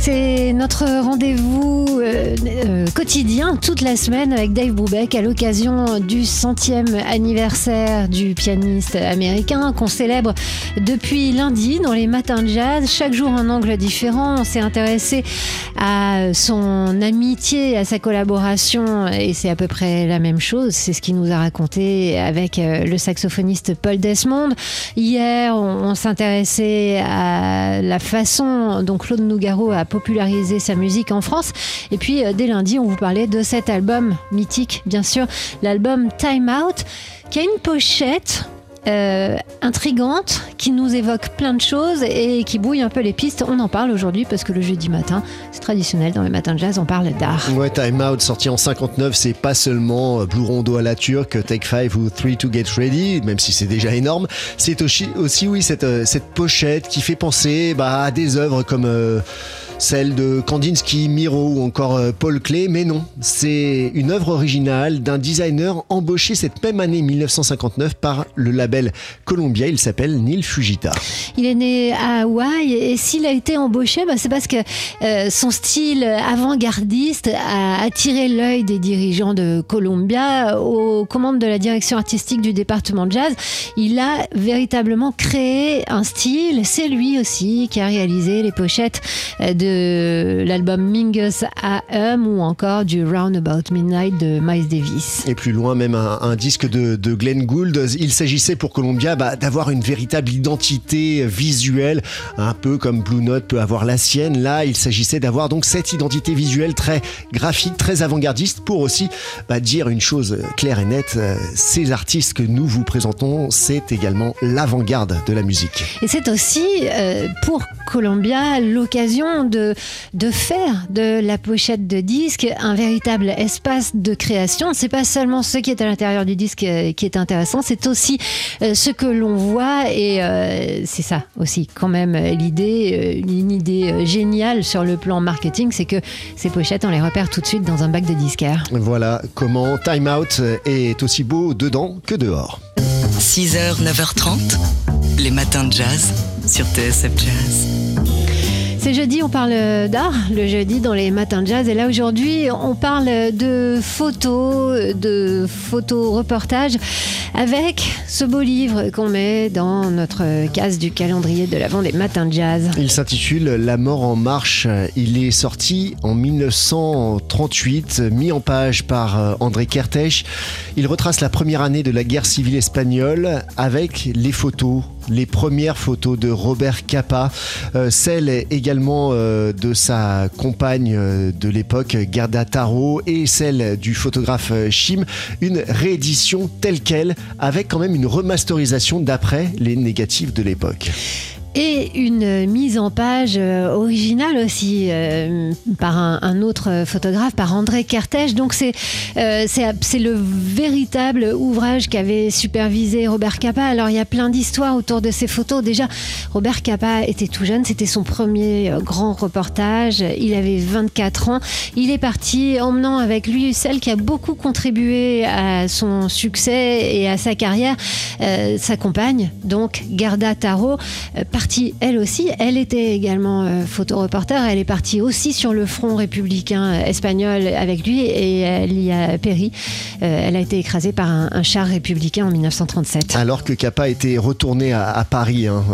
C'est notre rendez-vous euh, euh, quotidien toute la semaine avec Dave Brubeck à l'occasion du centième anniversaire du pianiste américain qu'on célèbre depuis lundi dans les matins de jazz. Chaque jour un angle différent. On s'est intéressé à son amitié, à sa collaboration et c'est à peu près la même chose. C'est ce qu'il nous a raconté avec euh, le saxophoniste Paul Desmond. Hier, on, on s'intéressait à la façon dont Claude Nougaro a populariser sa musique en France. Et puis euh, dès lundi, on vous parlait de cet album mythique, bien sûr, l'album Time Out, qui a une pochette euh, intrigante qui nous évoque plein de choses et qui bouille un peu les pistes. On en parle aujourd'hui parce que le jeudi matin, c'est traditionnel dans les matins de jazz, on parle d'art. Ouais, Time Out, sorti en 59, c'est pas seulement Blue Rondo à la turque, Take 5 ou 3 to Get Ready, même si c'est déjà énorme. C'est aussi, aussi, oui, cette, euh, cette pochette qui fait penser bah, à des œuvres comme. Euh, celle de Kandinsky, Miro ou encore euh, Paul Klee, mais non, c'est une œuvre originale d'un designer embauché cette même année 1959 par le label Columbia, il s'appelle Neil Fujita. Il est né à Hawaï et s'il a été embauché, bah, c'est parce que euh, son style avant-gardiste a attiré l'œil des dirigeants de Columbia aux commandes de la direction artistique du département de jazz. Il a véritablement créé un style, c'est lui aussi qui a réalisé les pochettes euh, de l'album Mingus AM ou encore du Roundabout Midnight de Miles Davis. Et plus loin, même un, disque de, Glenn Gould. Il s'agissait pour Columbia bah, d'avoir une véritable identité visuelle, un peu comme Blue Note peut avoir la sienne. Là, il s'agissait d'avoir donc cette identité visuelle très graphique, très avant-gardiste pour aussi bah, dire une chose claire et nette. Euh, ces artistes que nous vous présentons, c'est également l'avant-garde de la musique. Et c'est aussi euh, pour Columbia l'occasion de de, faire de la pochette de disque un véritable espace de création. C'est pas seulement ce qui est à l'intérieur du disque euh, qui est intéressant, c'est aussi euh, ce que l'on voit et euh, c'est ça aussi quand même l'idée, une idée géniale sur le plan marketing, c'est que ces pochettes on les repère tout de suite dans un bac de disquaire. Voilà comment Time Out est aussi beau dedans que dehors. 6h, 9h30, les matins de jazz sur TSF Jazz. On parle d'art, le jeudi dans les matins de jazz. Et là, aujourd'hui, on parle de photos, de photos reportages avec ce beau livre qu'on met dans notre case du calendrier de l'avant des matins de jazz. Il s'intitule La mort en marche. Il est sorti en 1938, mis en page par euh, André Kertész. Il retrace la première année de la guerre civile espagnole avec les photos les premières photos de Robert Capa, euh, celles également euh, de sa compagne euh, de l'époque, Gerda Taro, et celle du photographe Chim, une réédition telle qu'elle, avec quand même une remasterisation d'après les négatifs de l'époque et une mise en page euh, originale aussi euh, par un, autre photographe, par André Kertész. Donc c'est euh, c'est le véritable ouvrage qu'avait supervisé Robert Capa. Alors il y a plein d'histoires autour de ces photos. Déjà, Robert Capa était tout jeune, c'était son premier grand reportage. Il avait 24 ans. Il est parti emmenant avec lui celle qui a beaucoup contribué à son succès et à sa carrière, sa compagne, donc Gerda Taro partie, elle aussi, elle était également euh, photoreporter, elle est partie aussi sur le front républicain euh, espagnol avec lui et elle y a péri. Euh, elle a été écrasée par un, char républicain en 1937. Alors que Capa était retourné à, Paris hein,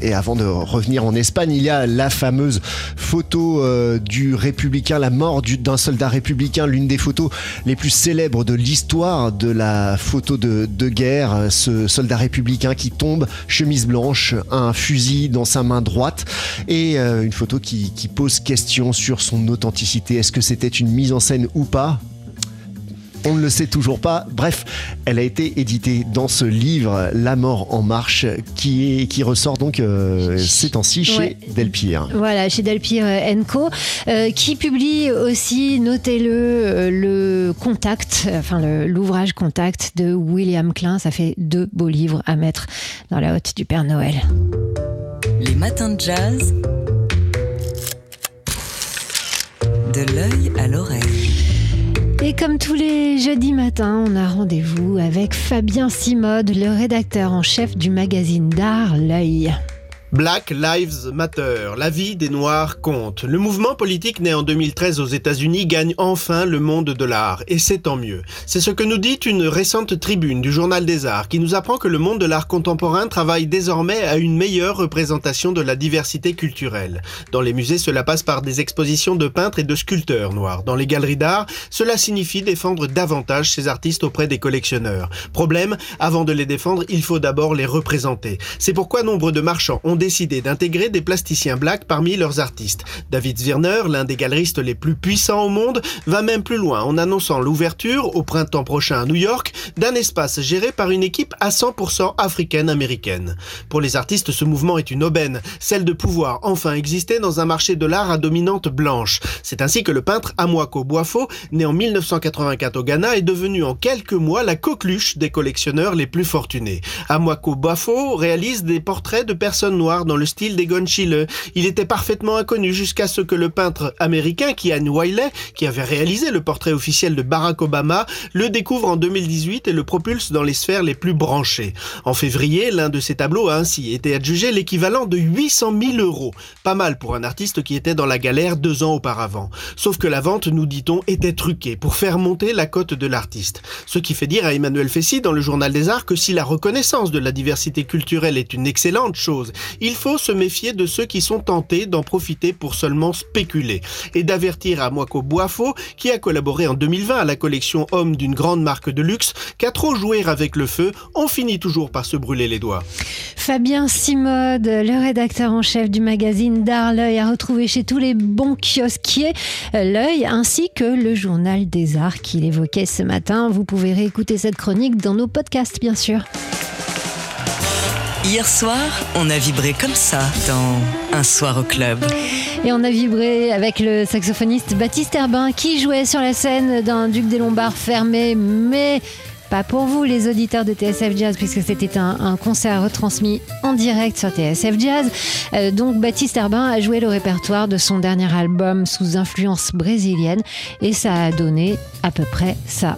et avant de revenir en Espagne, il y a la fameuse photo du républicain, la mort d'un soldat républicain, l'une des photos les plus célèbres de l'histoire de la photo de, de guerre, ce soldat républicain qui tombe, chemise blanche, un fusil dans sa main droite et euh, une photo qui, qui pose question sur son authenticité. Est-ce que c'était une mise en scène ou pas? On ne le sait toujours pas. Bref, elle a été éditée dans ce livre La mort en marche qui, est, qui ressort donc euh, ces temps-ci chez Delpire. Voilà, chez Delpire Co. Euh, qui publie aussi, notez-le, euh, le Contact, enfin l'ouvrage Contact de William Klein. Ça fait deux beaux livres à mettre dans la hotte du Père Noël. Les matins de jazz. De l'œil à l'oreille. Et comme tous les jeudis matins, on a rendez-vous avec Fabien Simode, le rédacteur en chef du magazine d'art L'œil. Black Lives Matter, la vie des Noirs compte. Le mouvement politique né en 2013 aux États-Unis gagne enfin le monde de l'art, et c'est tant mieux. C'est ce que nous dit une récente tribune du Journal des Arts, qui nous apprend que le monde de l'art contemporain travaille désormais à une meilleure représentation de la diversité culturelle. Dans les musées, cela passe par des expositions de peintres et de sculpteurs noirs. Dans les galeries d'art, cela signifie défendre davantage ces artistes auprès des collectionneurs. Problème, avant de les défendre, il faut d'abord les représenter. C'est pourquoi nombre de marchands ont décidé d'intégrer des plasticiens blacks parmi leurs artistes. David Zwirner, l'un des galeristes les plus puissants au monde, va même plus loin en annonçant l'ouverture, au printemps prochain à New York, d'un espace géré par une équipe à 100% africaine-américaine. Pour les artistes, ce mouvement est une aubaine, celle de pouvoir enfin exister dans un marché de l'art à dominante blanche. C'est ainsi que le peintre Amwako Boafo, né en 1984 au Ghana, est devenu en quelques mois la coqueluche des collectionneurs les plus fortunés. Amwako Boafo réalise des portraits de personnes noires dans le style des Gonchile. Il était parfaitement inconnu jusqu'à ce que le peintre américain Kian Wiley, qui avait réalisé le portrait officiel de Barack Obama, le découvre en 2018 et le propulse dans les sphères les plus branchées. En février, l'un de ses tableaux a ainsi été adjugé l'équivalent de 800 000 euros. Pas mal pour un artiste qui était dans la galère deux ans auparavant. Sauf que la vente, nous dit-on, était truquée pour faire monter la cote de l'artiste. Ce qui fait dire à Emmanuel Fessy dans le Journal des Arts que si la reconnaissance de la diversité culturelle est une excellente chose, il faut se méfier de ceux qui sont tentés d'en profiter pour seulement spéculer et d'avertir à Moiko Boifo, qui a collaboré en 2020 à la collection Homme d'une grande marque de luxe, qu'à trop jouer avec le feu, on finit toujours par se brûler les doigts. Fabien Simode, le rédacteur en chef du magazine D'Art L'œil, a retrouvé chez tous les bons kiosquiers L'œil ainsi que le journal des arts qu'il évoquait ce matin. Vous pouvez réécouter cette chronique dans nos podcasts, bien sûr. Hier soir, on a vibré comme ça dans Un soir au club. Et on a vibré avec le saxophoniste Baptiste Herbin qui jouait sur la scène d'un Duc des Lombards fermé, mais pas pour vous les auditeurs de TSF Jazz puisque c'était un, concert retransmis en direct sur TSF Jazz. Euh, donc Baptiste Herbin a joué le répertoire de son dernier album sous influence brésilienne et ça a donné à peu près ça.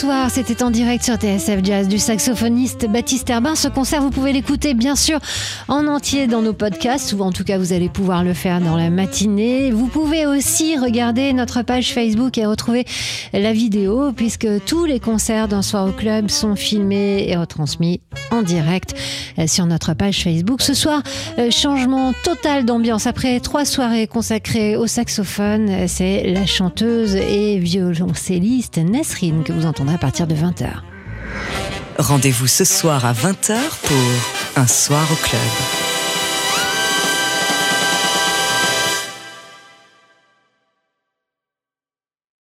Soir, c'était en direct sur TSF Jazz du saxophoniste Baptiste Herbin. Ce concert, vous pouvez l'écouter bien sûr en entier dans nos podcasts, ou en tout cas vous allez pouvoir le faire dans la matinée. Vous pouvez aussi regarder notre page Facebook et retrouver la vidéo, puisque tous les concerts d'un soir au club sont filmés et retransmis en direct euh, sur notre page Facebook. Ce soir, euh, changement total d'ambiance. Après trois soirées consacrées au saxophone, c'est la chanteuse et violoncelliste Nesrine que vous entendrez à partir de 20h. Rendez-vous ce soir à 20h pour Un soir au club.